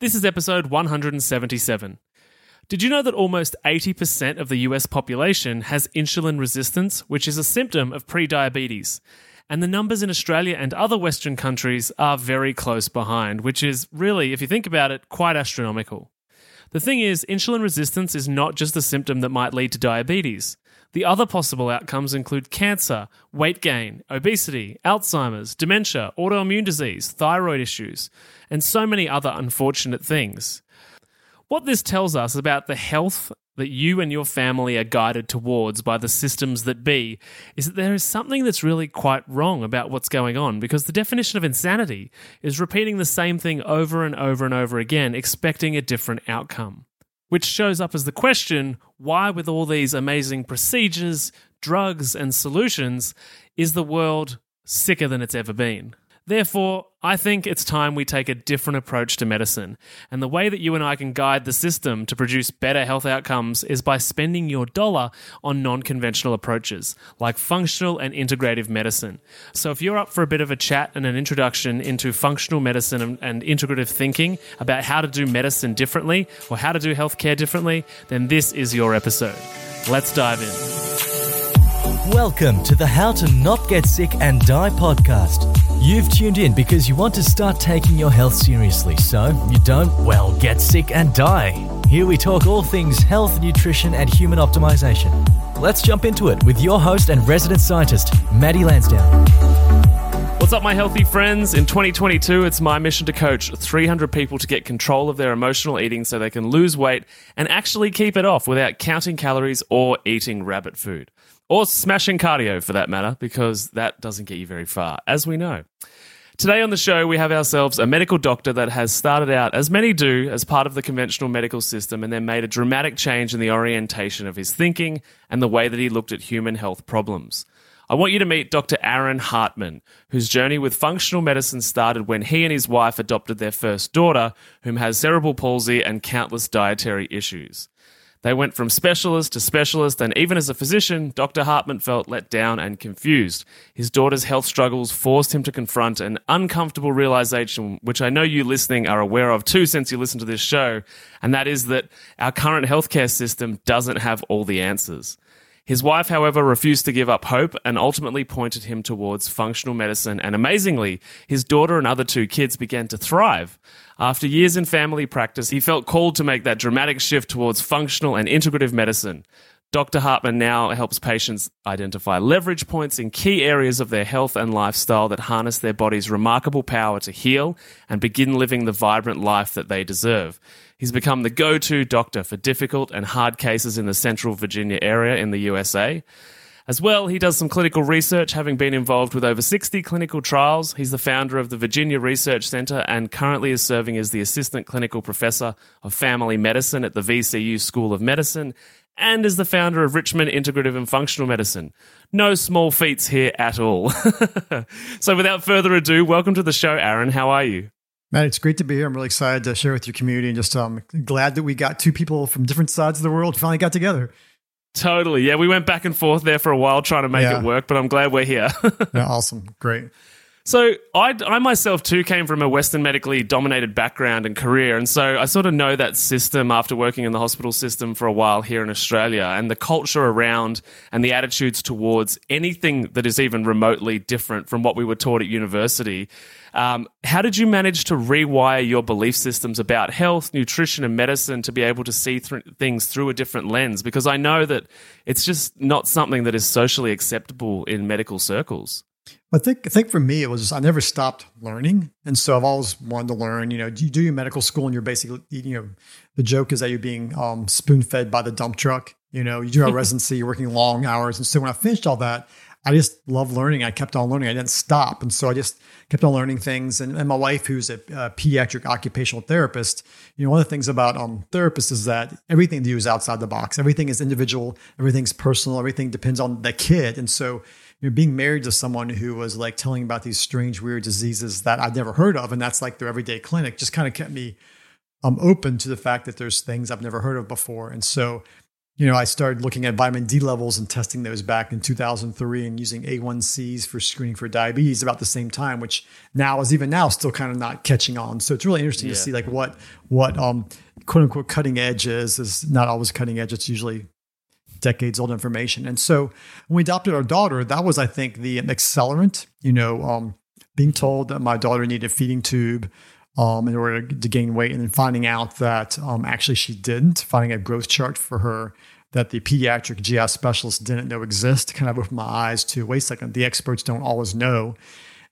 This is episode 177. Did you know that almost 80% of the US population has insulin resistance, which is a symptom of prediabetes? And the numbers in Australia and other Western countries are very close behind, which is really, if you think about it, quite astronomical. The thing is, insulin resistance is not just a symptom that might lead to diabetes. The other possible outcomes include cancer, weight gain, obesity, Alzheimer's, dementia, autoimmune disease, thyroid issues, and so many other unfortunate things. What this tells us about the health that you and your family are guided towards by the systems that be is that there is something that's really quite wrong about what's going on because the definition of insanity is repeating the same thing over and over and over again, expecting a different outcome which shows up as the question why, with all these amazing procedures, drugs, and solutions, is the world sicker than it's ever been? Therefore, I think it's time we take a different approach to medicine. And the way that you and I can guide the system to produce better health outcomes is by spending your dollar on non conventional approaches, like functional and integrative medicine. So, if you're up for a bit of a chat and an introduction into functional medicine and, and integrative thinking about how to do medicine differently or how to do healthcare differently, then this is your episode. Let's dive in. Welcome to the How to Not Get Sick and Die podcast You've tuned in because you want to start taking your health seriously so you don't, well, get sick and die. Here we talk all things health, nutrition, and human optimization. Let's jump into it with your host and resident scientist, Maddie Lansdowne. What's up, my healthy friends? In 2022, it's my mission to coach 300 people to get control of their emotional eating so they can lose weight and actually keep it off without counting calories or eating rabbit food or smashing cardio for that matter, because that doesn't get you very far, as we know. Today on the show, we have ourselves a medical doctor that has started out, as many do, as part of the conventional medical system and then made a dramatic change in the orientation of his thinking and the way that he looked at human health problems. I want you to meet Dr. Aaron Hartman, whose journey with functional medicine started when he and his wife adopted their first daughter, whom has cerebral palsy and countless dietary issues. They went from specialist to specialist, and even as a physician, Dr. Hartman felt let down and confused. His daughter's health struggles forced him to confront an uncomfortable realization, which I know you listening are aware of too since you listen to this show, and that is that our current healthcare system doesn't have all the answers. His wife, however, refused to give up hope and ultimately pointed him towards functional medicine. And amazingly, his daughter and other two kids began to thrive. After years in family practice, he felt called to make that dramatic shift towards functional and integrative medicine. Dr. Hartman now helps patients identify leverage points in key areas of their health and lifestyle that harness their body's remarkable power to heal and begin living the vibrant life that they deserve. He's become the go to doctor for difficult and hard cases in the Central Virginia area in the USA. As well, he does some clinical research, having been involved with over 60 clinical trials. He's the founder of the Virginia Research Center and currently is serving as the assistant clinical professor of family medicine at the VCU School of Medicine and is the founder of Richmond Integrative and Functional Medicine. No small feats here at all. so, without further ado, welcome to the show, Aaron. How are you? Matt, it's great to be here. I'm really excited to share with your community and just um, glad that we got two people from different sides of the world finally got together. Totally. Yeah, we went back and forth there for a while trying to make yeah. it work, but I'm glad we're here. yeah, awesome. Great. So I, I myself too came from a Western medically dominated background and career, and so I sort of know that system after working in the hospital system for a while here in Australia, and the culture around and the attitudes towards anything that is even remotely different from what we were taught at university. Um, how did you manage to rewire your belief systems about health, nutrition, and medicine to be able to see th- things through a different lens? Because I know that it's just not something that is socially acceptable in medical circles. I think I think for me it was I never stopped learning, and so I've always wanted to learn. You know, you do your medical school, and you're basically you know the joke is that you're being um, spoon fed by the dump truck. You know, you do a residency, you're working long hours, and so when I finished all that, I just love learning. I kept on learning. I didn't stop, and so I just kept on learning things. And, and my wife, who's a, a, pediatric occupational therapist, you know, one of the things about um, therapists is that everything they do is outside the box. Everything is individual. Everything's personal. Everything depends on the kid, and so you know, being married to someone who was like telling about these strange, weird diseases that I'd never heard of, and that's like their everyday clinic, just kind of kept me um, open to the fact that there's things I've never heard of before. And so, you know, I started looking at vitamin D levels and testing those back in 2003 and using A1Cs for screening for diabetes about the same time, which now is even now still kind of not catching on. So it's really interesting Yeah. to see like what what um quote unquote cutting edge is is not always cutting edge. It's usually decades old information. And so when we adopted our daughter, that was I think the accelerant. You know, um, being told that my daughter needed a feeding tube. Um, in order to gain weight, and then finding out that um, actually she didn't, finding a growth chart for her that the pediatric GI specialist didn't know exist, kind of opened my eyes to wait a second, the experts don't always know.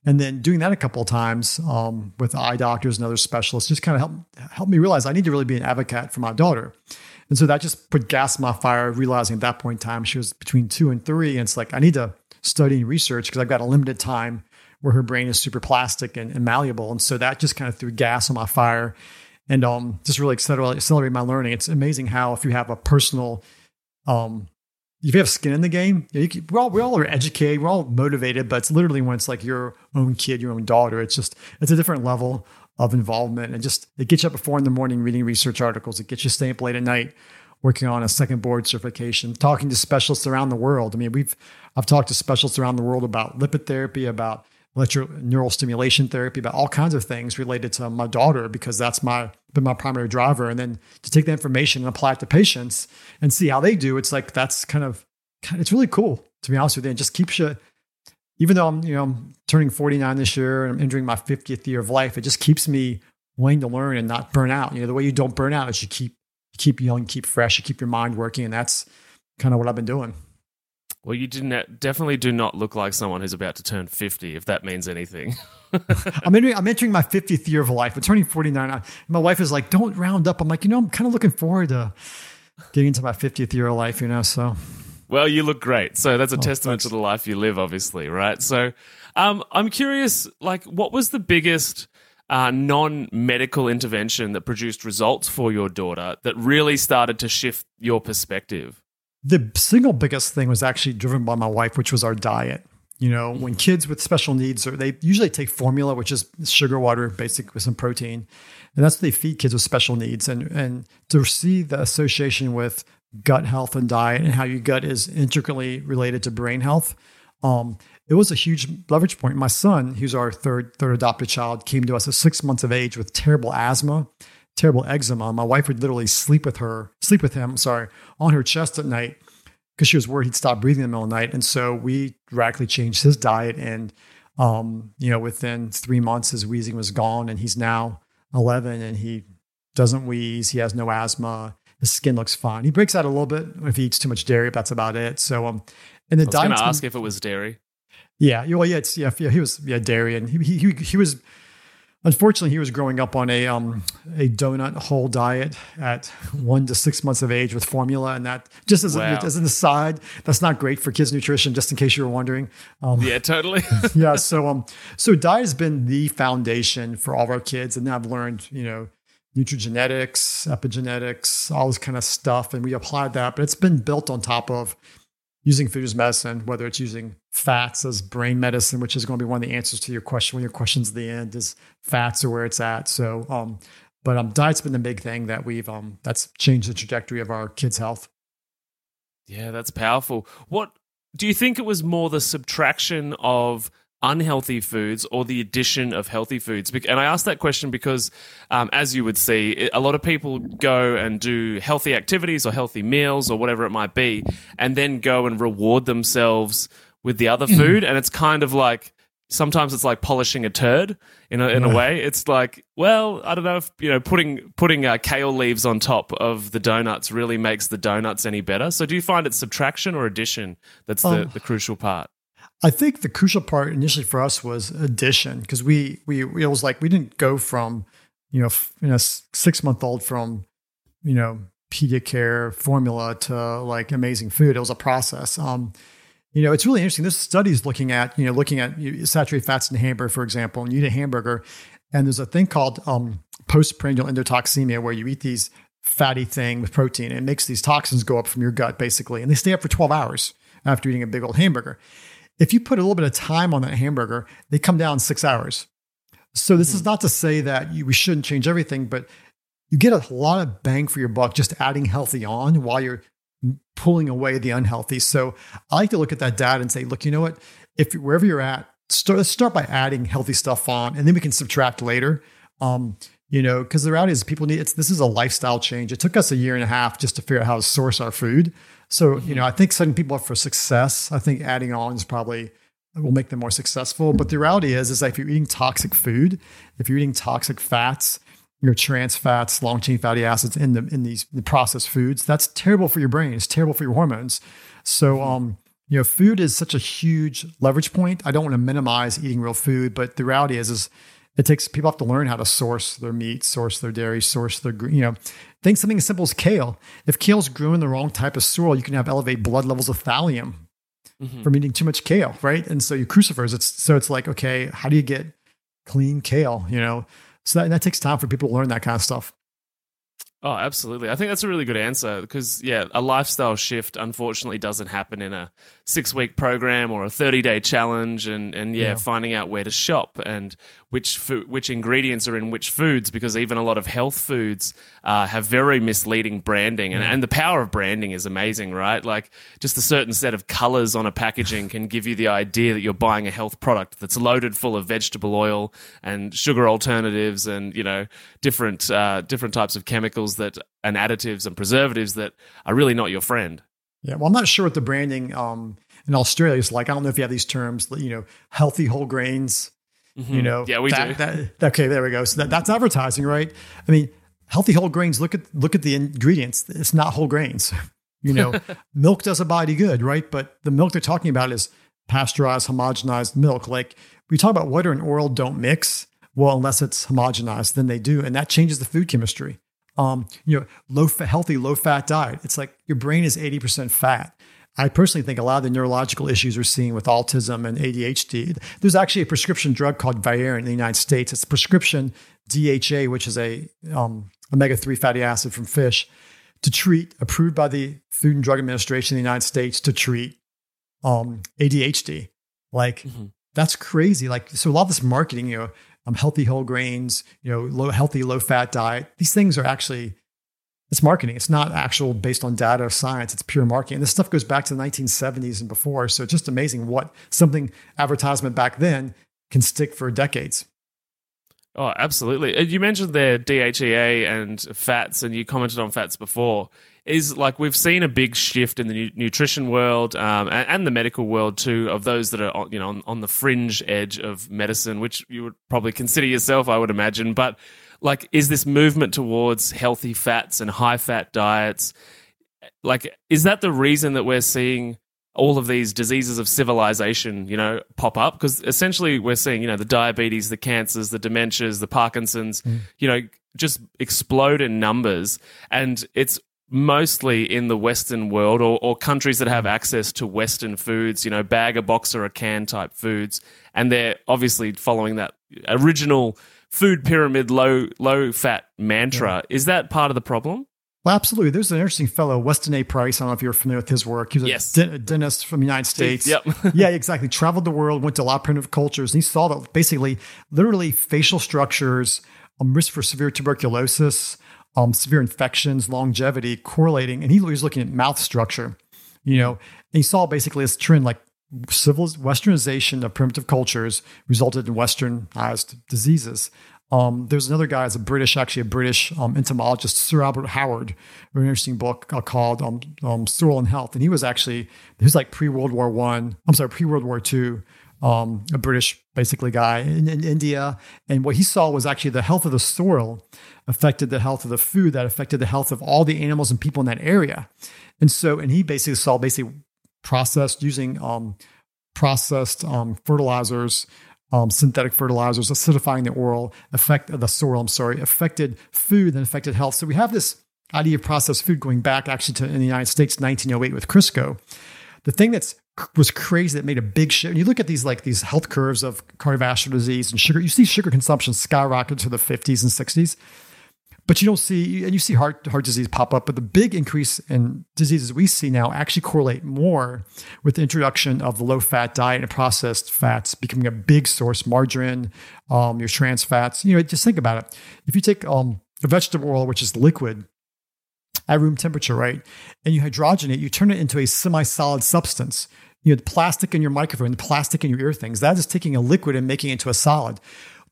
And then doing that a couple of times um, with eye doctors and other specialists just kind of helped helped me realize I need to really be an advocate for my daughter. And so that just put gas in my fire, realizing at that point in time she was between two and three. And it's like I need to study and research because I've got a limited time where her brain is super plastic and, and malleable. And so that just kind of threw gas on my fire and um, just really accelerate, accelerate my learning. It's amazing how if you have a personal um, if you have skin in the game, you can, we're all we all are educated, we're all motivated, but it's literally when it's like your own kid, your own daughter. It's just it's a different level of involvement, and just it gets you up at four in the morning reading research articles. It gets you staying up late at night working on a second board certification, talking to specialists around the world. I mean, we've I've talked to specialists around the world about lipid therapy, about electro neural stimulation therapy, about all kinds of things related to my daughter because that's my been my primary driver. And then to take the information and apply it to patients and see how they do, it's like that's kind of it's really cool to be honest with you. And just keeps you even though I'm, you know, I'm turning 49 this year and I'm entering my 50th year of life, it just keeps me wanting to learn and not burn out. You know, the way you don't burn out is you keep you keep young, keep fresh, you keep your mind working, and that's kind of what I've been doing. Well, you didn't definitely do not look like someone who's about to turn 50, if that means anything. I'm entering, I'm entering my 50th year of life. I'm turning 49. I- My wife is like, don't round up. I'm like, you know, I'm kind of looking forward to getting into my 50th year of life, you know, so. Well, you look great. So that's a testament thanks. to the life you live, obviously, right? So um, I'm curious, like, what was the biggest uh, non medical intervention that produced results for your daughter that really started to shift your perspective? The single biggest thing was actually driven by my wife, which was our diet. You know, when kids with special needs, are, they usually take formula, which is sugar water, basic with some protein, and that's what they feed kids with special needs. And and to see the association with gut health and diet, and how your gut is intricately related to brain health, um, it was a huge leverage point. My son, who's our third third adopted child, came to us at six months of age with terrible asthma, terrible eczema. My wife would literally sleep with her, sleep with him, sorry, on her chest at night because she was worried he'd stop breathing in the middle of the night. And so we radically changed his diet. And, um, you know, within three months, his wheezing was gone. And he's now 11 and he doesn't wheeze. He has no asthma. His skin looks fine. He breaks out a little bit if he eats too much dairy, but that's about it. So, um, and the diet, I was going to ask if it was dairy. yeah, well, yeah, it's, yeah, yeah. He was yeah dairy, and he he he was unfortunately he was growing up on a um a donut whole diet at one to six months of age with formula, and that just as, Wow. a, as an aside, that's not great for kids' nutrition. Just in case you were wondering, um, Yeah, totally. yeah. So um, so diet has been the foundation for all of our kids, and then I've learned you know nutrigenetics, epigenetics, all this kind of stuff, and we applied that. But it's been built on top of using food as medicine, whether it's using fats as brain medicine, which is going to be one of the answers to your question. Of your questions at the end is fats or where it's at. So, um, but um, diet's been the big thing that we've um, that's changed the trajectory of our kids' health. Yeah, that's powerful. What do you think it was more the subtraction of unhealthy foods or the addition of healthy foods? And I ask that question because, um, as you would see, a lot of people go and do healthy activities or healthy meals or whatever it might be, and then go and reward themselves with the other food. And it's kind of like sometimes it's like polishing a turd in a, in a way. It's like, well, I don't know if you know putting putting uh, kale leaves on top of the donuts really makes the donuts any better. So, do you find it's subtraction or addition that's the, Um, the crucial part? I think the crucial part initially for us was addition because we we it was like we didn't go from you know you know six month old from you know PediaSure formula to like amazing food. It was a process. Um, you know, it's really interesting. This study is looking at you know looking at saturated fats in hamburger, for example, and you eat a hamburger, and there's a thing called um, postprandial endotoxemia where you eat these fatty thing with protein and it makes these toxins go up from your gut basically, and they stay up for 12 hours after eating a big old hamburger if you put a little bit of thyme on that hamburger, they come down six hours. So this is not to say that you, we shouldn't change everything, but you get a lot of bang for your buck just adding healthy on while you're pulling away the unhealthy. So I like to look at that data and say, look, you know what? If wherever you're at, start, let's start by adding healthy stuff on, and then we can subtract later. Um, you know, because the reality is people need it's this is a lifestyle change. It took us a year and a half just to figure out how to source our food. So, mm-hmm. you know, I think setting people up for success, I think adding on is probably will make them more successful. But the reality is, is that if you're eating toxic food, if you're eating toxic fats, your trans fats, long chain fatty acids in the in these the processed foods, that's terrible for your brain. It's terrible for your hormones. So, mm-hmm. um, you know, food is such a huge leverage point. I don't want to minimize eating real food, but the reality is, is it takes people have to learn how to source their meat, source their dairy, source their you know. Think something as simple as kale. If kale's grown in the wrong type of soil, you can have elevate blood levels of thallium mm-hmm. from eating too much kale, right? And so you crucifers. It's so it's like okay, how do you get clean kale? You know, so that, that takes time for people to learn that kind of stuff. Oh, absolutely. I think that's a really good answer because, yeah, a lifestyle shift unfortunately doesn't happen in a six week program or a 30 day challenge. And, and yeah, yeah, finding out where to shop and which food, which ingredients are in which foods because even a lot of health foods uh, have very misleading branding. And, and the power of branding is amazing, right? Like just a certain set of colors on a packaging can give you the idea that you're buying a health product that's loaded full of vegetable oil and sugar alternatives and, you know, different, uh, different types of chemicals that and additives and preservatives that are really not your friend. Yeah, well, I'm not sure what the branding um, in Australia is like. I don't know if you have these terms, you know, healthy whole grains. Mm-hmm. You know, yeah, we that, do. That, okay, there we go. So that, that's advertising, right? I mean, healthy whole grains. Look at look at the ingredients. It's not whole grains. You know, milk does a body good, right? But the milk they're talking about is pasteurized, homogenized milk. Like we talk about water and oil don't mix. Well, unless it's homogenized, then they do, and that changes the food chemistry um, you know, low fat, healthy, low fat diet. It's like your brain is 80% fat. I personally think a lot of the neurological issues we're seeing with autism and ADHD, there's actually a prescription drug called Vayarin in the United States. It's a prescription DHA, which is a um, omega 3 fatty acid from fish, to treat, approved by the Food and Drug Administration in the United States to treat um, ADHD. Like, mm-hmm. that's crazy. Like, so a lot of this marketing, you know, um, healthy whole grains, you know, low, healthy low fat diet. These things are actually it's marketing. It's not actual based on data or science. It's pure marketing. And this stuff goes back to the 1970s and before. So it's just amazing what something advertisement back then can stick for decades. Oh, absolutely. You mentioned there DHEA and fats, and you commented on fats before is like we've seen a big shift in the nu- nutrition world um, and, and, the medical world too of those that are you know on, on, the fringe edge of medicine, which you would probably consider yourself, I would imagine. But like, is this movement towards healthy fats and high fat diets? Like, is that the reason that we're seeing? all of these diseases of civilization, you know, pop up because essentially we're seeing, you know, the diabetes, the cancers, the dementias, the Parkinson's, mm. you know, just explode in numbers. And it's mostly in the Western world or, or countries that have access to Western foods, you know, bag a box or a can type foods. And they're obviously following that original food pyramid low low fat mantra. Yeah. Is that part of the problem? Well, absolutely. There's an interesting fellow, Weston A. Price. I don't know if you're familiar with his work. He was yes. a dentist from the United States. Yep. yeah, exactly. Traveled the world, went to a lot of primitive cultures, and he saw that basically, literally, facial structures, um, risk for severe tuberculosis, um, severe infections, longevity correlating. And he was looking at mouth structure, you know, and he saw basically this trend like civil westernization of primitive cultures resulted in westernized diseases. Um, there's another guy, as a British, actually a British um, entomologist, Sir Albert Howard, an interesting book uh, called um, um, and Health, and he was actually he was like pre World War One. I'm sorry, pre World War Two um, a British basically guy in, in, India. And what he saw was actually the health of the soil affected the health of the food, that affected the health of all the animals and people in that area. And so, and he basically saw basically processed using um, processed um, fertilizers, um, synthetic fertilizers, acidifying the oil, affect the soil. I'm sorry, affected food and affected health. So we have this idea of processed food going back actually to in the United States, 1908 with Crisco. The thing that's was crazy that made a big shift. And you look at these like these health curves of cardiovascular disease and sugar. You see sugar consumption skyrocket to the 50s and 60s, but you don't see and you see heart heart disease pop up. But the big increase in diseases we see now actually correlate more with the introduction of the low fat diet and processed fats becoming a big source. Margarine, um, your trans fats. You know, just think about it. If you take um, a vegetable oil, which is liquid, at room temperature, right? And you hydrogenate, you turn it into a semi-solid substance. You know, the plastic in your microphone, the plastic in your ear things, that is taking a liquid and making it into a solid.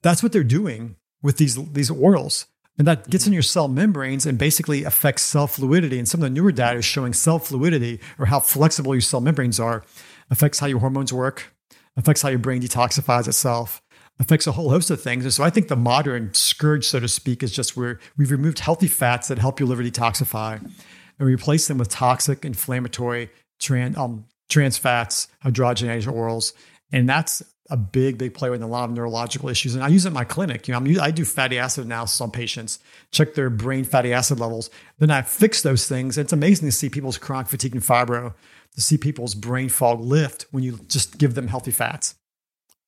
That's what they're doing with these these oils. And that gets in your cell membranes and basically affects cell fluidity. And some of the newer data is showing cell fluidity or how flexible your cell membranes are, affects how your hormones work, affects how your brain detoxifies itself, affects a whole host of things. And so I think the modern scourge, so to speak, is just where we've removed healthy fats that help your liver detoxify and replace them with toxic, inflammatory, trans, um, trans fats, hydrogenated oils. And that's a big, big player in a lot of neurological issues. And I use it in my clinic. You know, I'm, I do fatty acid analysis on patients, check their brain fatty acid levels. Then I fix those things. It's amazing to see people's chronic fatigue and fibro, to see people's brain fog lift when you just give them healthy fats.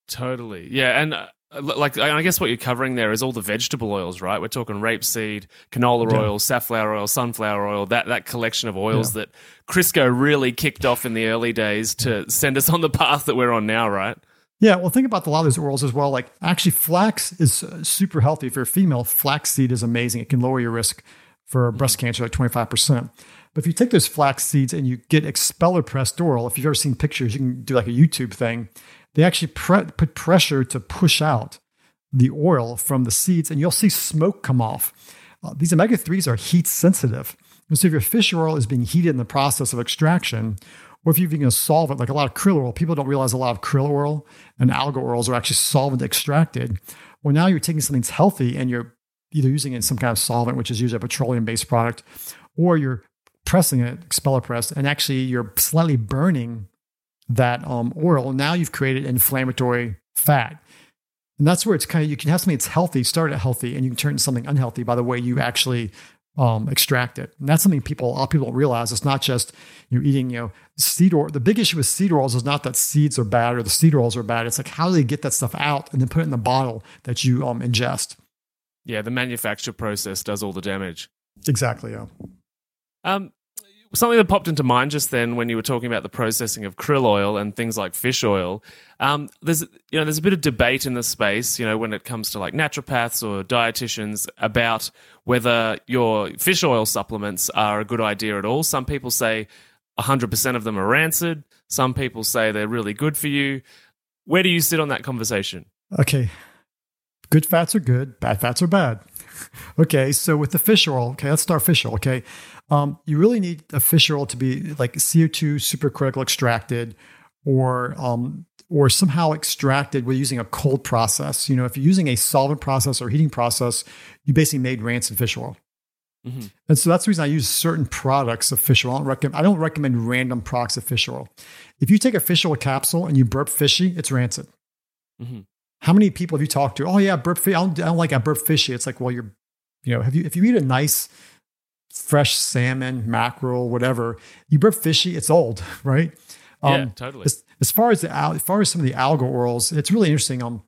Totally. Yeah. And uh, like, I guess what you're covering there is all the vegetable oils, right? We're talking rapeseed, canola yeah. oil, safflower oil, sunflower oil, that, that collection of oils yeah. that Crisco really kicked off in the early days to send us on the path that we're on now, right? Yeah, well, think about a lot of those oils as well. Like, actually, flax is uh, super healthy. If you're a female, flaxseed is amazing. It can lower your risk for breast cancer like 25%. But if you take those flax seeds and you get expeller pressed oil, if you've ever seen pictures, you can do like a YouTube thing. They actually pre- put pressure to push out the oil from the seeds, and you'll see smoke come off. Uh, these omega 3s are heat sensitive. And so if your fish oil is being heated in the process of extraction, or if you're using a solvent, like a lot of krill oil, people don't realize a lot of krill oil and algal oils are actually solvent extracted. Well, now you're taking something that's healthy and you're either using it in some kind of solvent, which is usually a petroleum based product, or you're pressing it, expeller press, and actually you're slightly burning that um, oil. Now you've created inflammatory fat. And that's where it's kind of, you can have something that's healthy, start it healthy, and you can turn it into something unhealthy by the way you actually um, extract it. And that's something people, a lot of people don't realize. It's not just you know, eating, you know, seed oil. The big issue with seed oils is not that seeds are bad or the seed oils are bad. It's like how do they get that stuff out and then put it in the bottle that you um, ingest. Yeah, the manufacture process does all the damage. Exactly. Yeah. Um, something that popped into mind just then when you were talking about the processing of krill oil and things like fish oil. Um, there's you know there's a bit of debate in the space, you know, when it comes to like naturopaths or dietitians about whether your fish oil supplements are a good idea at all. Some people say 100% of them are rancid. Some people say they're really good for you. Where do you sit on that conversation? Okay. Good fats are good, bad fats are bad. okay, so with the fish oil, okay, let's start fish oil, okay? Um, you really need a fish oil to be like CO2 supercritical extracted or um, or somehow extracted with using a cold process. You know, if you're using a solvent process or heating process, you basically made rancid fish oil. Mm-hmm. And so that's the reason I use certain products of fish oil. I don't, recommend, I don't recommend random products of fish oil. If you take a fish oil capsule and you burp fishy, it's rancid. Mm-hmm. How many people have you talked to? Oh yeah, burp fishy. I don't, I don't like I burp fishy. It's like, well, you're, you know, have you if you eat a nice fresh salmon, mackerel, whatever, you burp fishy, it's old, right? Um, yeah, totally. As, as, far as the as far as some of the algal oils, it's really interesting. Um,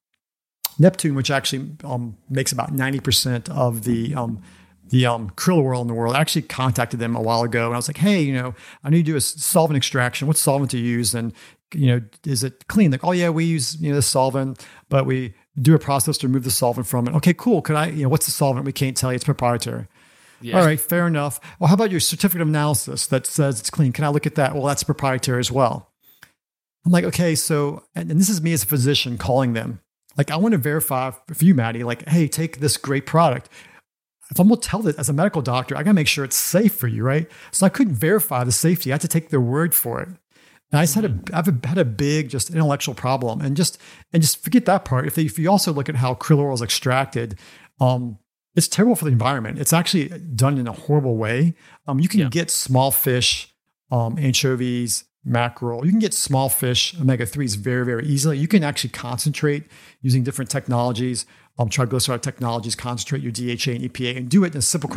Neptune, which actually um, makes about ninety percent of the um, the um, krill oil in the world, I actually contacted them a while ago, and I was like, "Hey, you know, I need to do a solvent extraction. What solvent to use? And you know, is it clean?" Like, "Oh yeah, we use you know this solvent, but we do a process to remove the solvent from it." Okay, cool. Could I? You know, what's the solvent? We can't tell you. It's proprietary. Yeah. All right, fair enough. Well, how about your certificate of analysis that says it's clean? Can I look at that? Well, that's proprietary as well. I'm like, okay, so, and, and this is me as a physician calling them. Like, I want to verify for you, Maddie, like, hey, take this great product. If I'm going to tell this as a medical doctor, I got to make sure it's safe for you, right? So I couldn't verify the safety. I had to take their word for it. And I just had a, mm-hmm. I've had a big just intellectual problem, and just and just forget that part. If, they, if you also look at how krill oil is extracted, um, it's terrible for the environment. It's actually done in a horrible way. Um, you can yeah. get small fish, um, anchovies, mackerel. You can get small fish omega threes very very easily. You can actually concentrate using different technologies, um, triglyceride technologies, concentrate your DHA and EPA, and do it in a simple,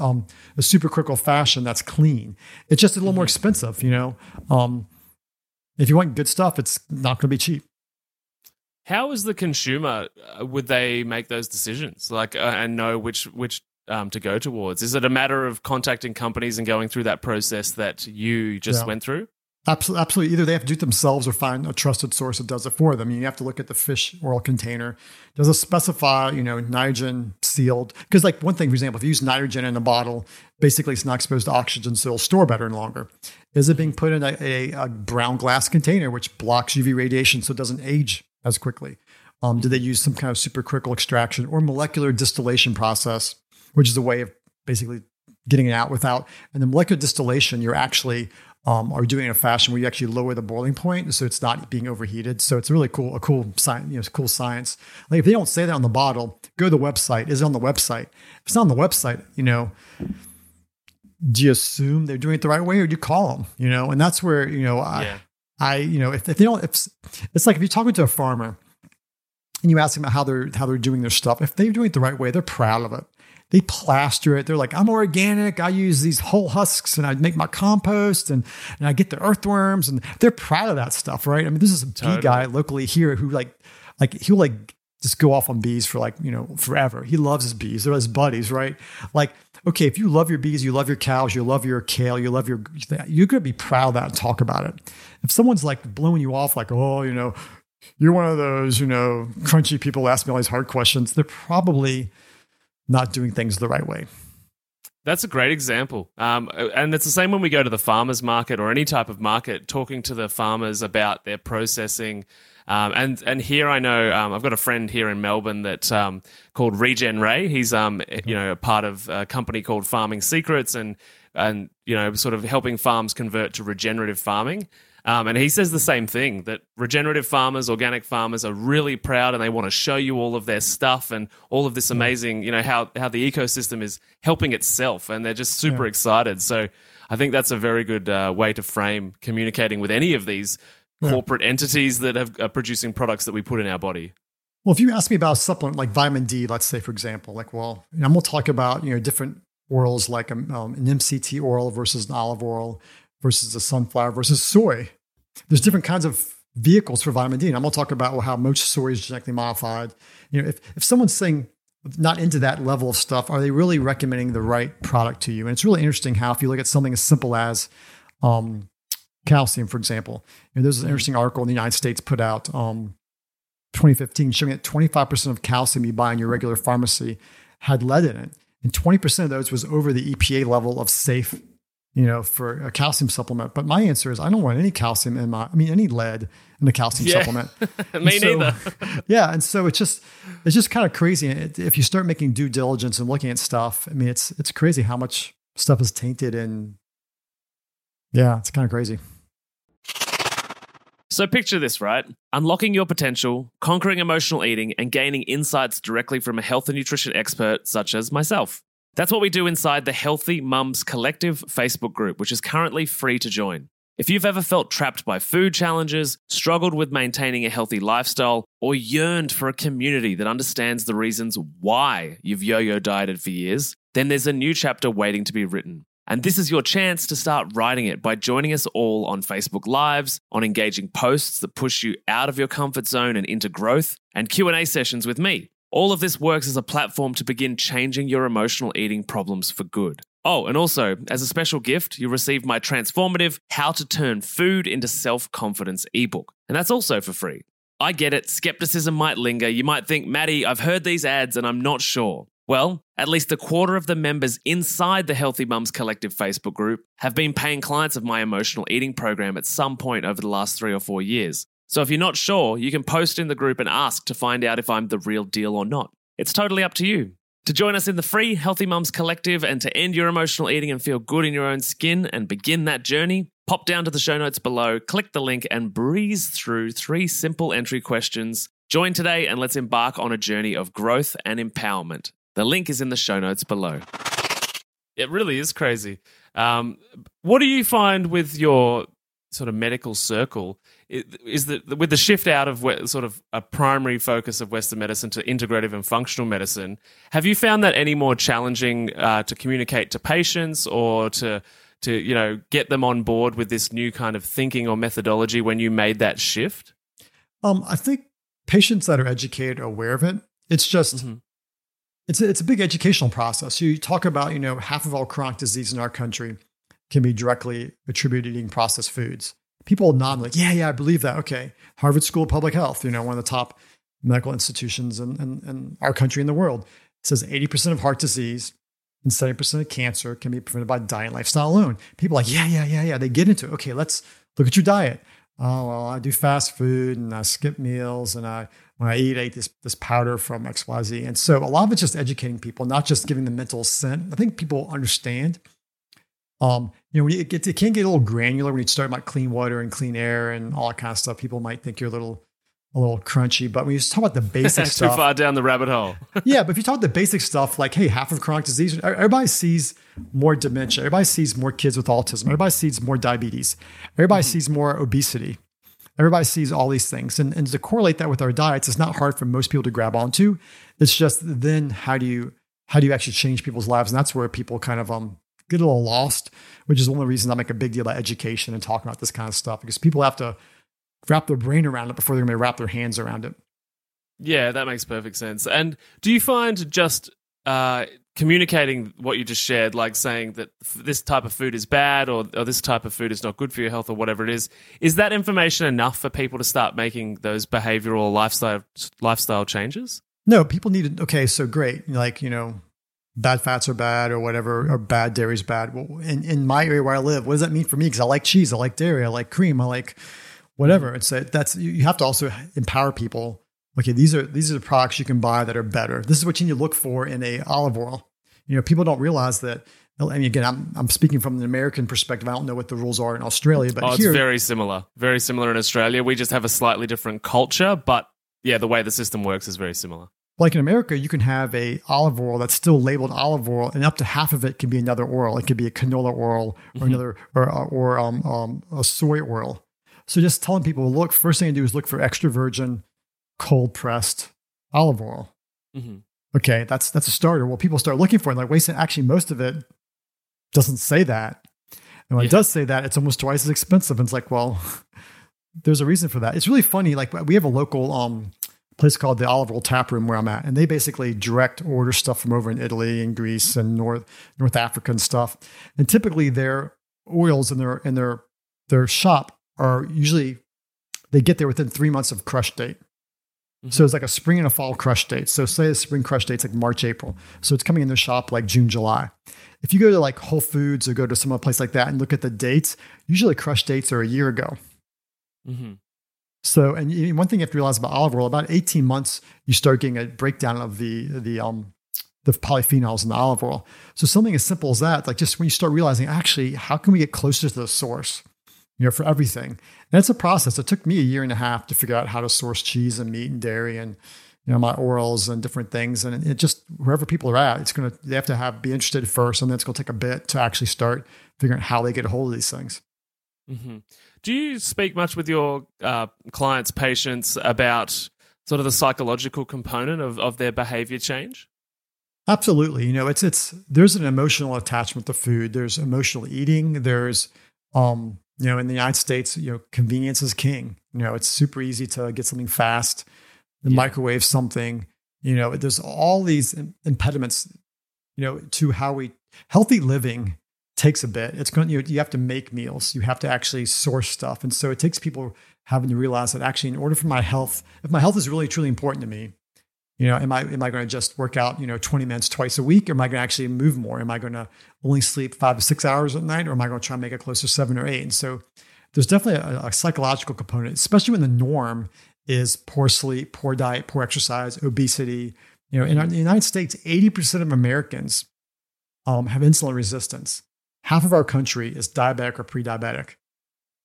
um, a supercritical fashion that's clean. It's just a little more mm-hmm. expensive, you know. If you want good stuff, it's not going to be cheap. How is the consumer? Uh, would they make those decisions, like, uh, and know which which um, to go towards? Is it a matter of contacting companies and going through that process that you just yeah. went through? Absolutely. Either they have to do it themselves or find a trusted source that does it for them. You have to look at the fish oil container. Does it specify, you know, nitrogen sealed? Because, like one thing, for example, if you use nitrogen in a bottle, basically it's not exposed to oxygen, so it'll store better and longer. Is it being put in a, a, a brown glass container, which blocks UV radiation, so it doesn't age as quickly? Um, do they use some kind of supercritical extraction or molecular distillation process, which is a way of basically getting it out without? And the molecular distillation, you're actually um, are doing it in a fashion where you actually lower the boiling point, so it's not being overheated. So it's really cool, a cool science, you know, cool science. Like if they don't say that on the bottle, go to the website. Is it on the website? If it's not on the website, you know, do you assume they're doing it the right way, or do you call them? You know, and that's where you know, I, yeah. I, you know, if, if they don't, if it's like if you're talking to a farmer and you ask them about how they're how they're doing their stuff, if they're doing it the right way, they're proud of it they plaster it. They're like, I'm organic. I use these whole husks and I make my compost and, and I get the earthworms and they're proud of that stuff, right? I mean, this is a totally. bee guy locally here who like, like he'll like just go off on bees for like, you know, forever. He loves his bees. They're his buddies, right? Like, okay, if you love your bees, you love your cows, you love your kale, you love your, you're going to be proud of that and talk about it. If someone's like blowing you off, like, oh, you know, you're one of those, you know, crunchy people ask me all these hard questions, they're probably, not doing things the right way. That's a great example. Um, and it's the same when we go to the farmers market or any type of market, talking to the farmers about their processing. Um, and and here I know um, I've got a friend here in Melbourne that um, called Regen Ray. He's um, you know a part of a company called Farming Secrets and and you know sort of helping farms convert to regenerative farming. Um, and he says the same thing that regenerative farmers, organic farmers are really proud and they want to show you all of their stuff and all of this amazing, you know, how, how the ecosystem is helping itself. And they're just super yeah. excited. So I think that's a very good uh, way to frame communicating with any of these yeah. corporate entities that have, are producing products that we put in our body. Well, if you ask me about a supplement like vitamin D, let's say, for example, like, well, I'm going to talk about, you know, different oils like um, um an MCT oil versus an olive oil versus a sunflower versus soy there's different kinds of vehicles for vitamin D. And I'm going to talk about how most soy is genetically modified. You know, if, if someone's saying not into that level of stuff, are they really recommending the right product to you? And it's really interesting how if you look at something as simple as um, calcium, for example, you know, there's an interesting article in the United States put out um, 2015 showing that 25% of calcium you buy in your regular pharmacy had lead in it. And 20% of those was over the EPA level of safe you know, for a calcium supplement. But my answer is I don't want any calcium in my, I mean, any lead in a calcium yeah. supplement. Me so, neither. yeah. And so it's just, it's just kind of crazy. If you start making due diligence and looking at stuff, I mean, it's, it's crazy how much stuff is tainted and yeah, it's kind of crazy. So picture this, right? Unlocking your potential, conquering emotional eating, and gaining insights directly from a health and nutrition expert such as myself. That's what we do inside the Healthy Mums Collective Facebook group, which is currently free to join. If you've ever felt trapped by food challenges, struggled with maintaining a healthy lifestyle, or yearned for a community that understands the reasons why you've yo yo dieted for years, then there's a new chapter waiting to be written. And this is your chance to start writing it by joining us all on Facebook Lives, on engaging posts that push you out of your comfort zone and into growth, and Q&A sessions with me. All of this works as a platform to begin changing your emotional eating problems for good. Oh, and also, as a special gift, you'll receive my transformative How to Turn Food into Self Confidence ebook. And that's also for free. I get it, skepticism might linger. You might think, Maddie, I've heard these ads and I'm not sure. Well, at least a quarter of the members inside the Healthy Mums Collective Facebook group have been paying clients of my emotional eating program at some point over the last three or four years. So if you're not sure, you can post in the group and ask to find out if I'm the real deal or not. It's totally up to you. To join us in the free Healthy Mums Collective and to end your emotional eating and feel good in your own skin and begin that journey, pop down to the show notes below, click the link, and breeze through three simple entry questions. Join today and let's embark on a journey of growth and empowerment. The link is in the show notes below. It really is crazy. Um, what do you find with your sort of medical circle? is that with the shift out of sort of a primary focus of Western medicine to integrative and functional medicine, have you found that any more challenging uh, to communicate to patients or to to you know get them on board with this new kind of thinking or methodology when you made that shift? Um, I think patients that are educated are aware of it. It's just mm-hmm. it's a, it's a big educational process. You talk about you know half of all chronic disease in our country can be directly attributed to eating processed foods people nod like, yeah, yeah, I believe that. Okay. Harvard School of Public Health, you know, one of the top medical institutions in, in, in our country and the world, says 80% of heart disease and 70% of cancer can be prevented by diet and lifestyle alone. People like, yeah, yeah, yeah, yeah. They get into it. Okay, let's look at your diet. Oh, well, I do fast food and I skip meals and I when I eat, I eat this, this powder from XYZ. And so a lot of it's just educating people, not just giving them mental assent. I think people understand. Um, you know, when you get, it can get a little granular when you start about clean water and clean air and all that kind of stuff. People might think you're a little a little crunchy. But when you just talk about the basic stuff, too far down the rabbit hole. yeah, but if you talk about the basic stuff, like hey, half of chronic disease, everybody sees more dementia, everybody sees more kids with autism, everybody sees more diabetes, everybody mm-hmm. sees more obesity. Everybody sees all these things. And, and to correlate that with our diets, it's not hard for most people to grab onto. It's just then how do you how do you actually change people's lives? And that's where people kind of um get a little lost, which is one of the reasons I make a big deal about education and talking about this kind of stuff because people have to wrap their brain around it before they're going to wrap their hands around it. Yeah, that makes perfect sense. And do you find just uh, communicating what you just shared, like saying that this type of food is bad or, or this type of food is not good for your health or whatever it is, is that information enough for people to start making those behavioral lifestyle lifestyle changes? No, people need to. Okay, so great. Like you know, bad fats are bad or whatever, or bad dairy is bad. Well, in in my area where I live, what does that mean for me? Because I like cheese, I like dairy, I like cream, I like whatever. It's a, that's you have to also empower people. Okay, these are these are the products you can buy that are better. This is what you need to look for in a olive oil. You know, people don't realize that. I mean, again, I'm I'm speaking from an American perspective. I don't know what the rules are in Australia, but oh, here, it's very similar. Very similar in Australia. We just have a slightly different culture, but yeah, the way the system works is very similar. Like in America, you can have a olive oil that's still labeled olive oil, and up to half of it can be another oil. It could be a canola oil or mm-hmm. another or or um, um, a soy oil. So just telling people, look, first thing to do is look for extra virgin, cold pressed olive oil. Mm-hmm. Okay, that's that's a starter. Well, people start looking for it, like, wait, actually, most of it doesn't say that. And when yeah. it does say that, it's almost twice as expensive. And it's like, well, there's a reason for that. It's really funny. Like we have a local um, place called the Olive Oil Tap Room where I'm at, and they basically direct order stuff from over in Italy and Greece and North North Africa and stuff. And typically, their oils in their in their their shop are usually they get there within three months of crush date. Mm-hmm. So it's like a spring and a fall crush date. So say the spring crush date's like March, April. So it's coming in the shop like June, July. If you go to like Whole Foods or go to some other place like that and look at the dates, usually crush dates are a year ago. Mm-hmm. So, and one thing you have to realize about olive oil, about 18 months, you start getting a breakdown of the, the, um, the polyphenols in the olive oil. So something as simple as that, like just when you start realizing, actually, how can we get closer to the source? you know, for everything. And it's a process. It took me a year and a half to figure out how to source cheese and meat and dairy and you know my oils and different things. And it just wherever people are at, it's gonna they have to have be interested first, and then it's gonna take a bit to actually start figuring out how they get a hold of these things. Mm-hmm. Do you speak much with your uh, clients, patients about sort of the psychological component of, of their behavior change? Absolutely. You know, it's it's there's an emotional attachment to food. There's emotional eating. There's um, you know, in the United States, you know, convenience is king. You know, it's super easy to get something fast, the yeah. microwave something. You know, there's all these impediments, you know, to how we healthy living takes a bit. It's going you, you have to make meals. You have to actually source stuff. And so it takes people having to realize that actually in order for my health, if my health is really truly important to me, you know, am I am I going to just work out, you know, 20 minutes twice a week? Or am I going to actually move more? Am I going to only sleep five to six hours at night? Or am I going to try and make it closer to seven or eight? And so there's definitely a, a psychological component, especially when the norm is poor sleep, poor diet, poor exercise, obesity. You know, in, in the United States, 80% of Americans um, have insulin resistance. Half of our country is diabetic or pre-diabetic.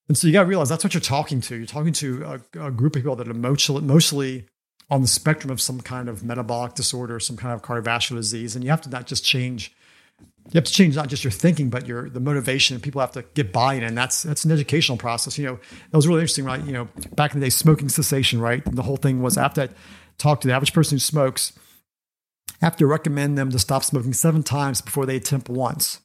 And so you got to realize that's what you're talking to. You're talking to a, a group of people that are mostly, mostly on the spectrum of some kind of metabolic disorder, some kind of cardiovascular disease, and you have to not just change. You have to change not just your thinking, but your the motivation. People have to get buy-in, and that's that's an educational process. You know, that was really interesting, right? You know, back in the day, smoking cessation, right? The whole thing was after I talk to the average person who smokes, I have to recommend them to stop smoking seven times before they attempt once.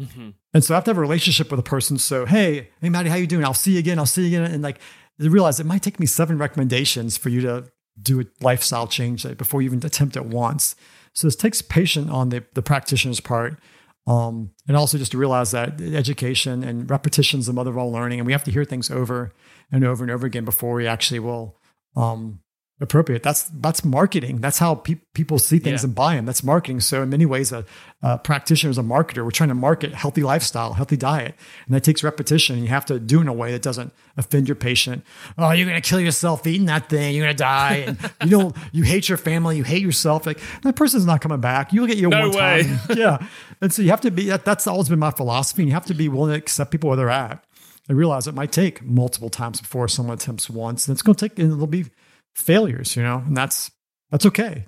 Mm-hmm. And so I have to have a relationship with a person. So, hey, hey, Maddie, how you doing? I'll see you again. I'll see you again. And like, realize it might take me seven recommendations for you to do a lifestyle change before you even attempt it once. So this takes patience on the, the practitioner's part. Um, and also just to realize that education and repetition is the mother of all learning, and we have to hear things over and over and over again before we actually will um, appropriate. That's that's marketing. That's how pe- people see things Yeah. and buy them. That's marketing. So in many ways, a, a practitioner is a marketer. We're trying to market healthy lifestyle, healthy diet, and that takes repetition. You have to do it in a way that doesn't offend your patient. Oh, you're going to kill yourself eating that thing. You're going to die. And you don't. You hate your family. You hate yourself. Like that person's not coming back. You'll get your No one way. time. yeah. And so you have to be. That, that's always been my philosophy. And you have to be willing to accept people where they're at. I realize it might take multiple times before someone attempts once, and it's going to take. And it'll be failures, you know, and that's that's okay.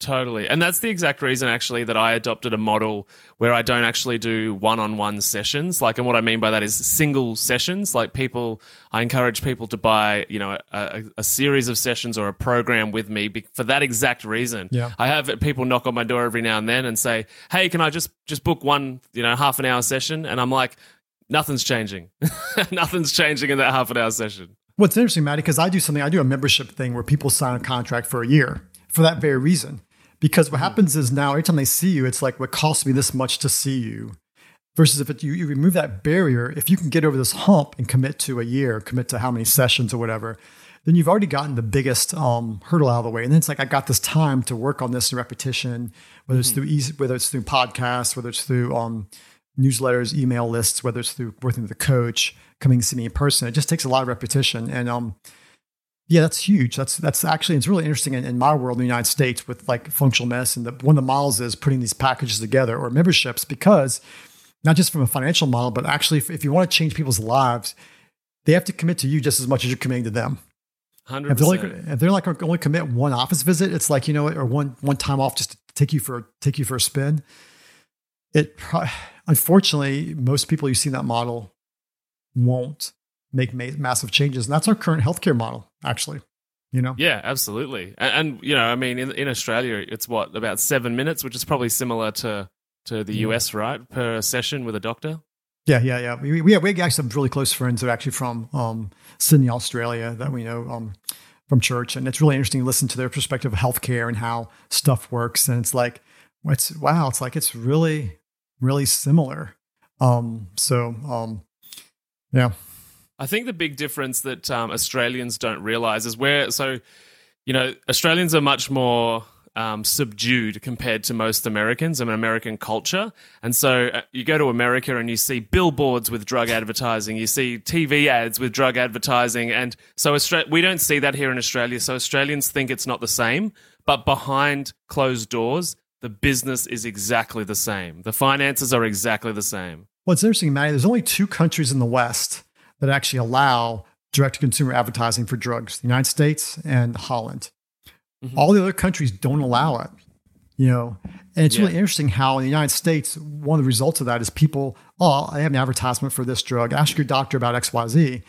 Totally. And that's the exact reason, actually, that I adopted a model where I don't actually do one on one sessions. Like, and what I mean by that is single sessions. Like, people, I encourage people to buy, you know, a, a, series of sessions or a program with me for that exact reason. Yeah. I have people knock on my door every now and then and say, hey, can I just, just book one, you know, half an hour session? And I'm like, nothing's changing. nothing's changing in that half an hour session. What's interesting, Maddie, because I do something, I do a membership thing where people sign a contract for a year for that very reason. Because what happens is now, every time they see you, it's like, what costs me this much to see you? Versus if it, you, you remove that barrier, if you can get over this hump and commit to a year, commit to how many sessions or whatever, then you've already gotten the biggest um, hurdle out of the way. And then it's like, I got this time to work on this in repetition, whether it's through easy, whether it's through podcasts, whether it's through um, newsletters, email lists, whether it's through working with a coach, coming to see me in person. It just takes a lot of repetition. And um, yeah, that's huge. That's that's actually it's really interesting in, in my world in the United States with like functional medicine. The, one of the models is putting these packages together or memberships because not just from a financial model, but actually if, if you want to change people's lives, they have to commit to you just as much as you're committing to them. 100%. If they're like if they're like only commit one office visit, it's like you know, or one one time off just to take you for take you for a spin. It pro- unfortunately most people you see in that model won't make ma- massive changes, and that's our current healthcare model. Actually, you know, Yeah, absolutely. And, and you know, I mean, in, in Australia, it's what about seven minutes, which is probably similar to to the US, right? Per session with a doctor. yeah, yeah, yeah. We we have, we actually have some really close friends that are actually from um, Sydney, Australia, that we know um, from church, and it's really interesting to listen to their perspective of healthcare and how stuff works. And it's like, it's wow, it's like it's really really similar. Um, so um, yeah. I think the big difference that um, Australians don't realize is where, so, you know, Australians are much more um, subdued compared to most Americans and American culture. And so uh, you go to America and you see billboards with drug advertising, you see TV ads with drug advertising. And so Austra- we don't see that here in Australia. So Australians think it's not the same. But behind closed doors, the business is exactly the same. The finances are exactly the same. Well, it's interesting, Matty. There's only two countries in the West that actually allow direct to consumer advertising for drugs the United States and Holland. Mhm. All the other countries don't allow it. You know, and it's Yeah. really interesting how in the United States, one of the results of that is people, oh, I have an advertisement for this drug. Ask your doctor about XYZ.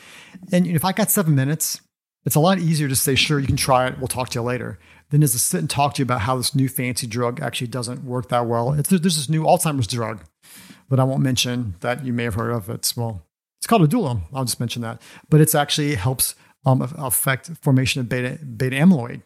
And if I got seven minutes, it's a lot easier to say, sure, you can try it. We'll talk to you later. Than is to sit and talk to you about how this new fancy drug actually doesn't work that well. It's, there's this new Alzheimer's drug that I won't mention that you may have heard of. It's well, it's called Aduhelm. I'll just mention that, but it's actually helps um, affect formation of beta beta amyloid,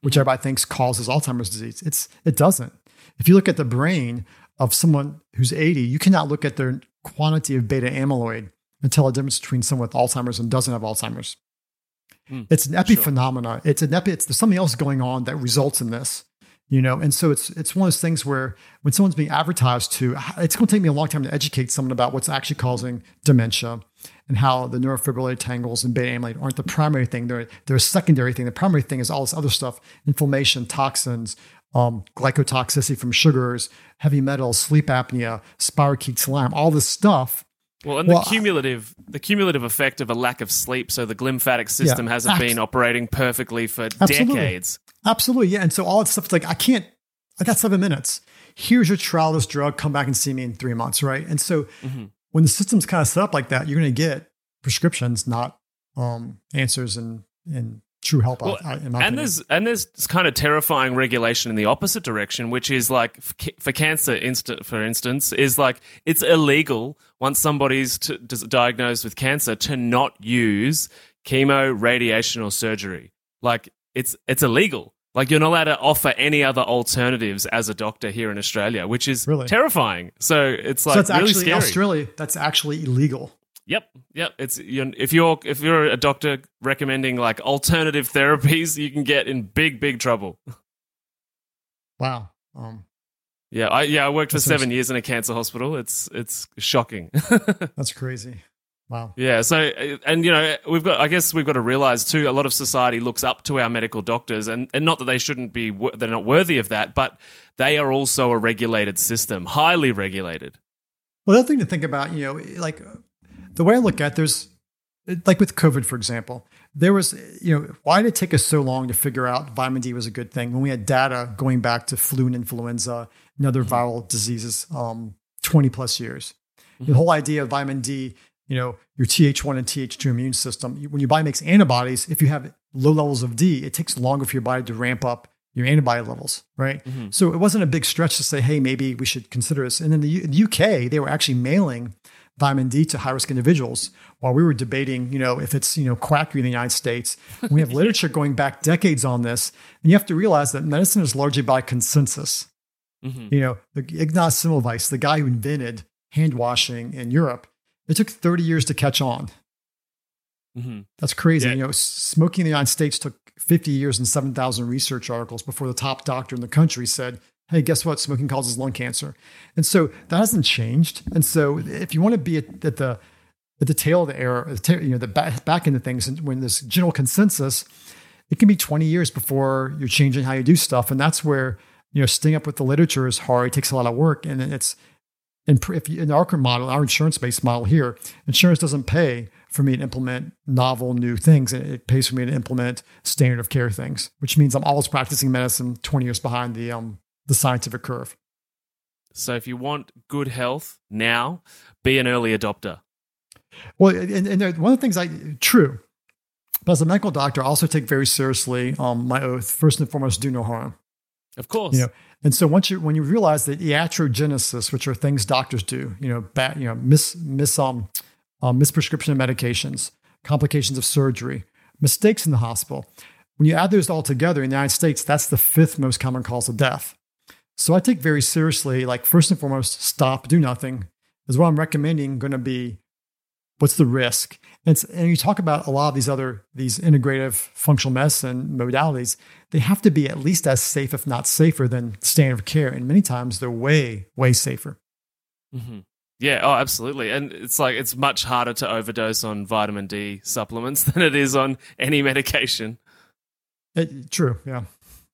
which everybody thinks causes Alzheimer's disease. It's it doesn't. If you look at the brain of someone who's 80, you cannot look at their quantity of beta amyloid and tell a difference between someone with Alzheimer's and doesn't have Alzheimer's. Hmm, It's an epiphenomena. It's an epi. It's there's something else going on that results in this you know and so it's it's one of those things where when someone's being advertised to it's going to take me a long time to educate someone about what's actually causing dementia and how the neurofibrillary tangles and beta amyloid aren't the primary thing they're they're a secondary thing the primary thing is all this other stuff inflammation toxins um, glycotoxicity from sugars heavy metals sleep apnea spirochetes lyme all this stuff Well, and Well, the cumulative the cumulative effect of a lack of sleep, so the glymphatic system Yeah. hasn't Abs- been operating perfectly for Absolutely. decades. Absolutely, yeah. And so all that stuff is like, I can't. I got seven minutes. Here's your trial this drug. Come back and see me in three months, right? And so Mm-hmm. when the system's kind of set up like that, you're going to get prescriptions, not um, answers and and true help. Well, I, I, in my and opinion. there's and there's kind of terrifying regulation in the opposite direction, which is like for cancer, insta- for instance, is like it's illegal once somebody's t- diagnosed with cancer to not use chemo, radiation, or surgery. Like it's it's illegal. Like you're not allowed to offer any other alternatives as a doctor here in Australia, which is Really? terrifying. So it's like so that's really actually scary. Australia. That's actually illegal. Yep, yep. It's you're, if you're if you're a doctor recommending like alternative therapies, you can get in big big trouble. Wow. Um, Yeah, I yeah I worked for seven years in a cancer hospital. It's it's shocking. that's crazy. Wow. Yeah. So, uh, and you know, we've got. I guess we've got to realize too. A lot of society looks up to our medical doctors, and and not that they shouldn't be. They're not worthy of that, but they are also a regulated system, highly regulated. Well, the other thing to think about, you know, like the way I look at it, there's like with COVID, for example, there was, you know, why did it take us so long to figure out vitamin D was a good thing when we had data going back to flu and influenza and other mm-hmm. viral diseases, um, 20 plus years. The mm-hmm. whole idea of vitamin D, you know, your Th1 and Th2 immune system, when your body makes antibodies, if you have low levels of D, it takes longer for your body to ramp up your antibody levels, right? Mm-hmm. So it wasn't a big stretch to say, hey, maybe we should consider this. And in the, U- in the UK, they were actually mailing vitamin D to high risk individuals while we were debating, you know, if it's, you know, quackery in the United States. We have literature going back decades on this. And you have to realize that medicine is largely by consensus. Mhm. You know, the Ignaz Semmelweis, the guy who invented hand washing in Europe, it took 30 years to catch on. Mhm. That's crazy. Yeah. You know, smoking in the United States took 50 years and 7,000 research articles before the top doctor in the country said, hey, guess what? Smoking causes lung cancer. And so that hasn't changed. And so if you want to be at, the at the tail of the ta- you know, the back, back of things, and when there's general consensus, it can be 20 years before you're changing how you do stuff. And that's where, you know, staying up with the literature is hard. It takes a lot of work. And it's, and if you, in our model, our insurance-based model here, insurance doesn't pay for me to implement novel new things. It pays for me to implement standard of care things, which means I'm always practicing medicine 20 years behind the um the scientific curve. So, if you want good health now, be an early adopter. Well, and, and one of the things I true, but as a medical doctor, I also take very seriously um, my oath. First and foremost, do no harm. Of course. You know, and so once you when you realize that iatrogenesis, which are things doctors do, you know, bad, you know, mis mis um, um misprescription of medications, complications of surgery, mistakes in the hospital. When you add those all together in the United States, that's the fifth most common cause of death. So I take very seriously, like first and foremost, stop, do nothing. Is what I'm recommending going to be what's the risk? And, and you talk about a lot of these other these integrative functional medicine modalities. They have to be at least as safe, if not safer, than standard of care. And many times they're way, way safer. Mhm. Yeah, oh, absolutely. And it's like it's much harder to overdose on vitamin D supplements than it is on any medication. It- true. Yeah.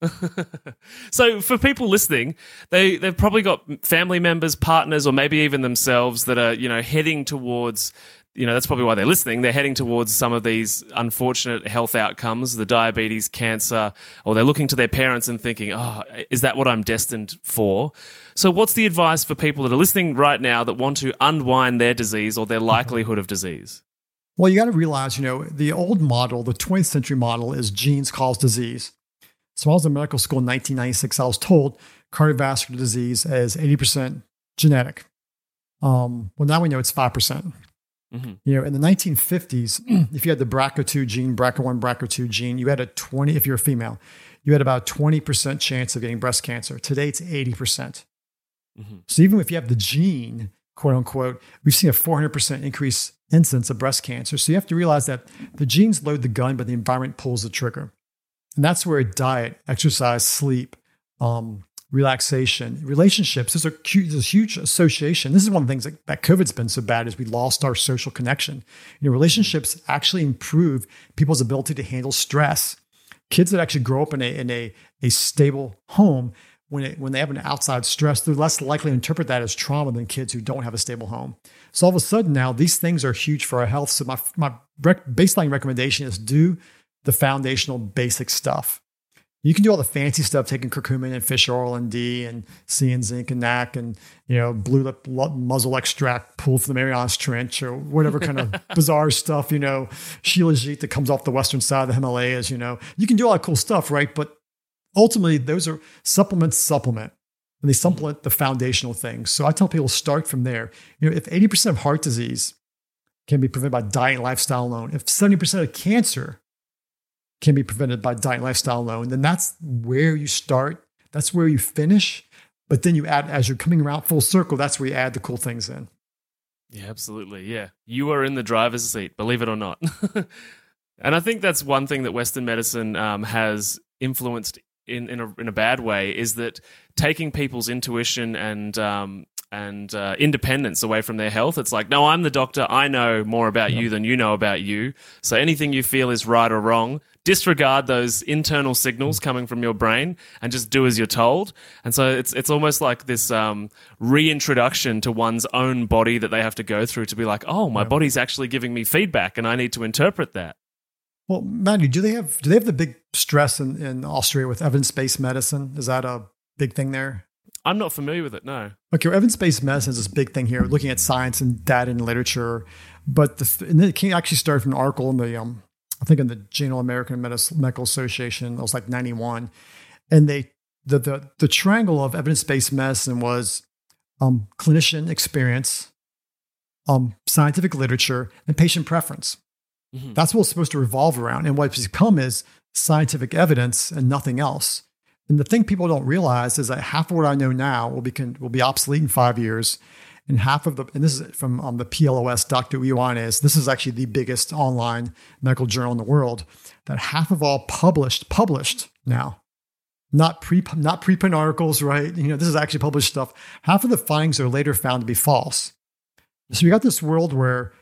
so for people listening, they they've probably got family members, partners, or maybe even themselves that are you know heading towards. You know that's probably why they're listening. They're heading towards some of these unfortunate health outcomes, the diabetes, cancer, or they're looking to their parents and thinking, "Oh, is that what I'm destined for?" So, what's the advice for people that are listening right now that want to unwind their disease or their mm-hmm. likelihood of disease? Well, you got to realize, you know, the old model, the 20th century model, is genes cause disease. So, I was in medical school in 1996. I was told cardiovascular disease is 80% genetic. Um, well, now we know it's 5%. Mhm. You know, in the 1950s, if you had the BRCA2 gene, BRCA1, BRCA2 gene, you had a 20, if you're a female, you had about 20% chance of getting breast cancer. Today, it's 80%. Mhm. So even if you have the gene, quote unquote, we've seen a 400% increase incidence of breast cancer. So you have to realize that the genes load the gun, but the environment pulls the trigger. And that's where diet, exercise, sleep, um, relaxation, relationships, there's a, there's a huge association. This is one of the things that, that COVID's been so bad is we lost our social connection. You know, relationships actually improve people's ability to handle stress. Kids that actually grow up in a, in a, a stable home when, it, when they have an outside stress, they're less likely to interpret that as trauma than kids who don't have a stable home. So all of a sudden now, these things are huge for our health. So my, my baseline recommendation is do the foundational basic stuff. You can do all the fancy stuff, taking curcumin and fish oil and D and C and zinc and NAC and you know blue lip mussel extract pulled from the Marianas Trench or whatever kind of bizarre stuff. You know, Shilajit that comes off the western side of the Himalayas. You know, you can do all that cool stuff, right? But ultimately, those are supplements. Supplement and they supplement the foundational things. So I tell people start from there. You know, if 80% of heart disease can be prevented by diet and lifestyle alone, if 70% of cancer can be prevented by diet and lifestyle alone, then that's where you start. That's where you finish. But then you add, as you're coming around full circle, that's where you add the cool things in. Yeah, absolutely. Yeah. You are in the driver's seat, believe it or not. and I think that's one thing that Western medicine um, has influenced in, in, a, in a bad way is that taking people's intuition and um, and uh, independence away from their health. It's like, no, I'm the doctor. I know more about you than you know about you. So anything you feel is right or wrong, disregard those internal signals coming from your brain and just do as you're told. And so it's it's almost like this um, reintroduction to one's own body that they have to go through to be like, oh, my body's actually giving me feedback, and I need to interpret that. Well, Matthew, do they have do they have the big stress in, in Austria with evidence based medicine? Is that a big thing there? I'm not familiar with it. No. Okay, well, evidence-based medicine is this big thing here, looking at science and data and literature. But the, and it actually started from an article in the, um, I think in the Journal American Medical Association. It was like '91, and they the the the triangle of evidence-based medicine was um, clinician experience, um, scientific literature, and patient preference. Mm-hmm. That's what it's supposed to revolve around. And what what's become is scientific evidence and nothing else. And the thing people don't realize is that half of what I know now will be will be obsolete in five years, and half of the and this is from um, the PLOS. Dr. Ioannidis. This is actually the biggest online medical journal in the world. That half of all published published now, not pre not preprint articles, right? You know, this is actually published stuff. Half of the findings are later found to be false. So we got this world where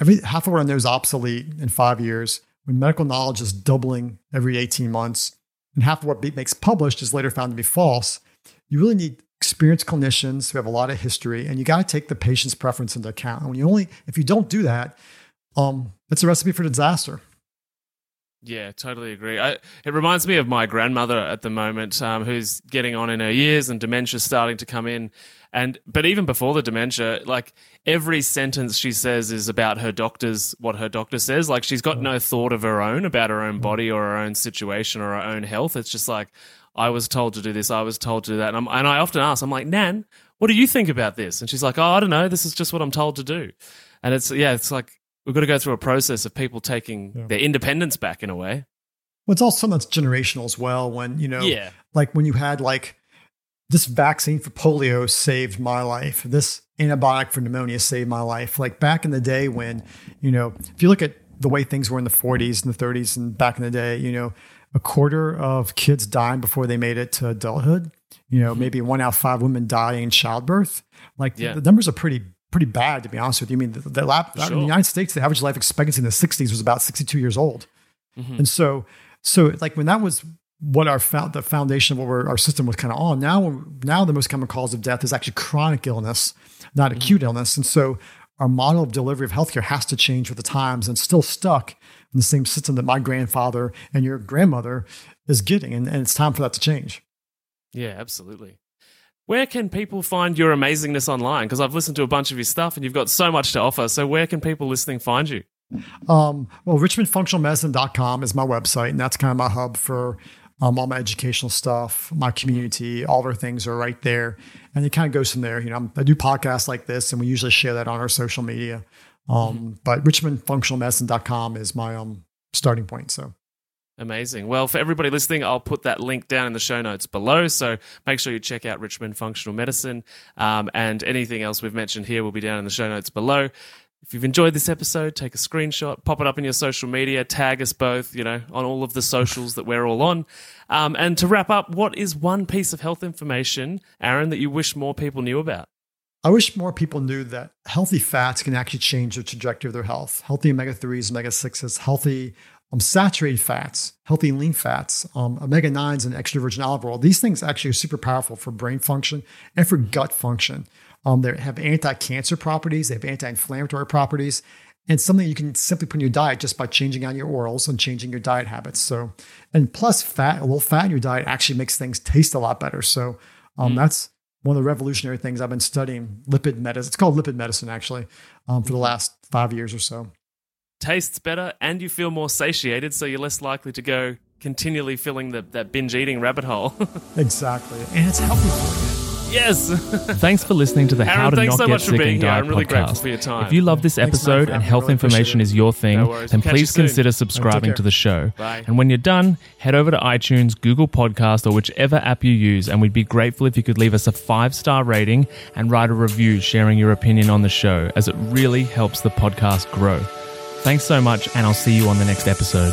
every half of what I know is obsolete in five years. When medical knowledge is doubling every 18 months and half of what Beat makes published is later found to be false. You really need experienced clinicians who have a lot of history, and you got to take the patient's preference into account. And when you only, if you don't do that, um, it's a recipe for disaster. Yeah, totally agree. I, it reminds me of my grandmother at the moment, um, who's getting on in her years and dementia's starting to come in. And but even before the dementia, like every sentence she says is about her doctor's what her doctor says. Like she's got no thought of her own about her own body or her own situation or her own health. It's just like I was told to do this, I was told to do that, and, and I often ask, I'm like, Nan, what do you think about this? And she's like, Oh, I don't know. This is just what I'm told to do. And it's yeah, it's like we've got to go through a process of people taking yeah. their independence back in a way. Well, it's also something that's generational as well. When you know, yeah, like when you had like this vaccine for polio saved my life. This antibiotic for pneumonia saved my life. Like back in the day when, you know, if you look at the way things were in the 40s and the 30s and back in the day, you know, a quarter of kids dying before they made it to adulthood. You know, mm-hmm. maybe one out of five women dying in childbirth. Like yeah. the, the, numbers are pretty pretty bad to be honest with you. I mean, the, the lab, sure. in the United States, the average life expectancy in the 60s was about 62 years old, mm-hmm. and so so like when that was what our the foundation of what our system was kind of on. Now, now the most common cause of death is actually chronic illness, not mm-hmm. acute illness, and so our model of delivery of healthcare has to change with the times and still stuck in the same system that my grandfather and your grandmother is getting, and, and it's time for that to change. Yeah, absolutely. Where can people find your amazingness online? Because I've listened to a bunch of your stuff and you've got so much to offer. So, where can people listening find you? Um, well, richmondfunctionalmedicine.com is my website, and that's kind of my hub for um, all my educational stuff, my community, all of our things are right there. And it kind of goes from there. You know, I do podcasts like this, and we usually share that on our social media. Um, mm-hmm. But richmondfunctionalmedicine.com is my um, starting point. So Amazing. Well, for everybody listening, I'll put that link down in the show notes below. So make sure you check out Richmond Functional Medicine. Um, and anything else we've mentioned here will be down in the show notes below. If you've enjoyed this episode, take a screenshot, pop it up in your social media, tag us both, you know, on all of the socials that we're all on. Um, and to wrap up, what is one piece of health information, Aaron, that you wish more people knew about? I wish more people knew that healthy fats can actually change the trajectory of their health. Healthy omega 3s, omega 6s, healthy um, saturated fats, healthy lean fats, um, omega 9s, and extra virgin olive oil. These things actually are super powerful for brain function and for gut function. Um, they have anti-cancer properties. They have anti-inflammatory properties, and something you can simply put in your diet just by changing out your orals and changing your diet habits. So, and plus, fat, a little fat in your diet actually makes things taste a lot better. So, um, mm. that's one of the revolutionary things I've been studying. Lipid medicine. It's called lipid medicine actually um, for the mm-hmm. last five years or so. Tastes better, and you feel more satiated, so you're less likely to go continually filling the, that binge eating rabbit hole. exactly, and it's healthy for you. Yes. Thanks for listening to the Aaron, How to Not so Get much for Sick being and here. Die I'm really grateful podcast. for your time. If you love this episode for and health Really information is your thing, No then We'll catch please consider subscribing to the show. Bye. And when you're done, head over to iTunes, Google Podcast, or whichever app you use, and we'd be grateful if you could leave us a five star rating and write a review sharing your opinion on the show, as it really helps the podcast grow. Thanks so much, and I'll see you on the next episode.